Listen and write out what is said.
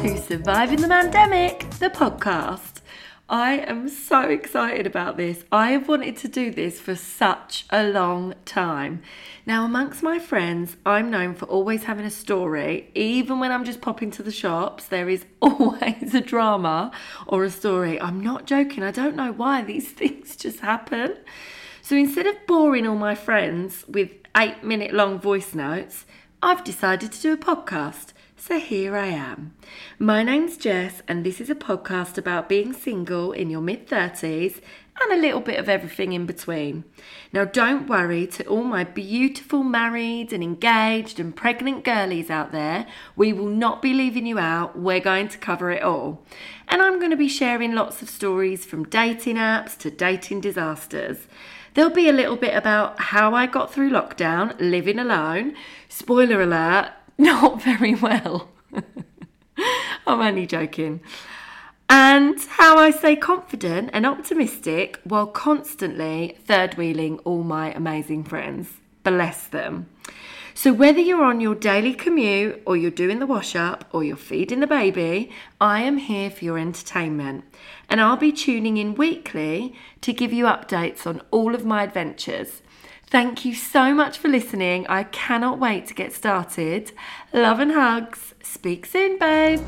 Surviving the Pandemic, the podcast. I am so excited about this. I have wanted to do this for such a long time. Now, amongst my friends, I'm known for always having a story. Even when I'm just popping to the shops, there is always a drama or a story. I'm not joking. I don't know why these things just happen. So instead of boring all my friends with eight minute long voice notes, I've decided to do a podcast. So here I am. My name's Jess, and this is a podcast about being single in your mid 30s and a little bit of everything in between. Now, don't worry to all my beautiful married and engaged and pregnant girlies out there, we will not be leaving you out. We're going to cover it all. And I'm going to be sharing lots of stories from dating apps to dating disasters. There'll be a little bit about how I got through lockdown living alone. Spoiler alert, not very well. I'm only joking. And how I stay confident and optimistic while constantly third wheeling all my amazing friends. Bless them. So, whether you're on your daily commute or you're doing the wash up or you're feeding the baby, I am here for your entertainment. And I'll be tuning in weekly to give you updates on all of my adventures. Thank you so much for listening. I cannot wait to get started. Love and hugs. Speak soon, babes.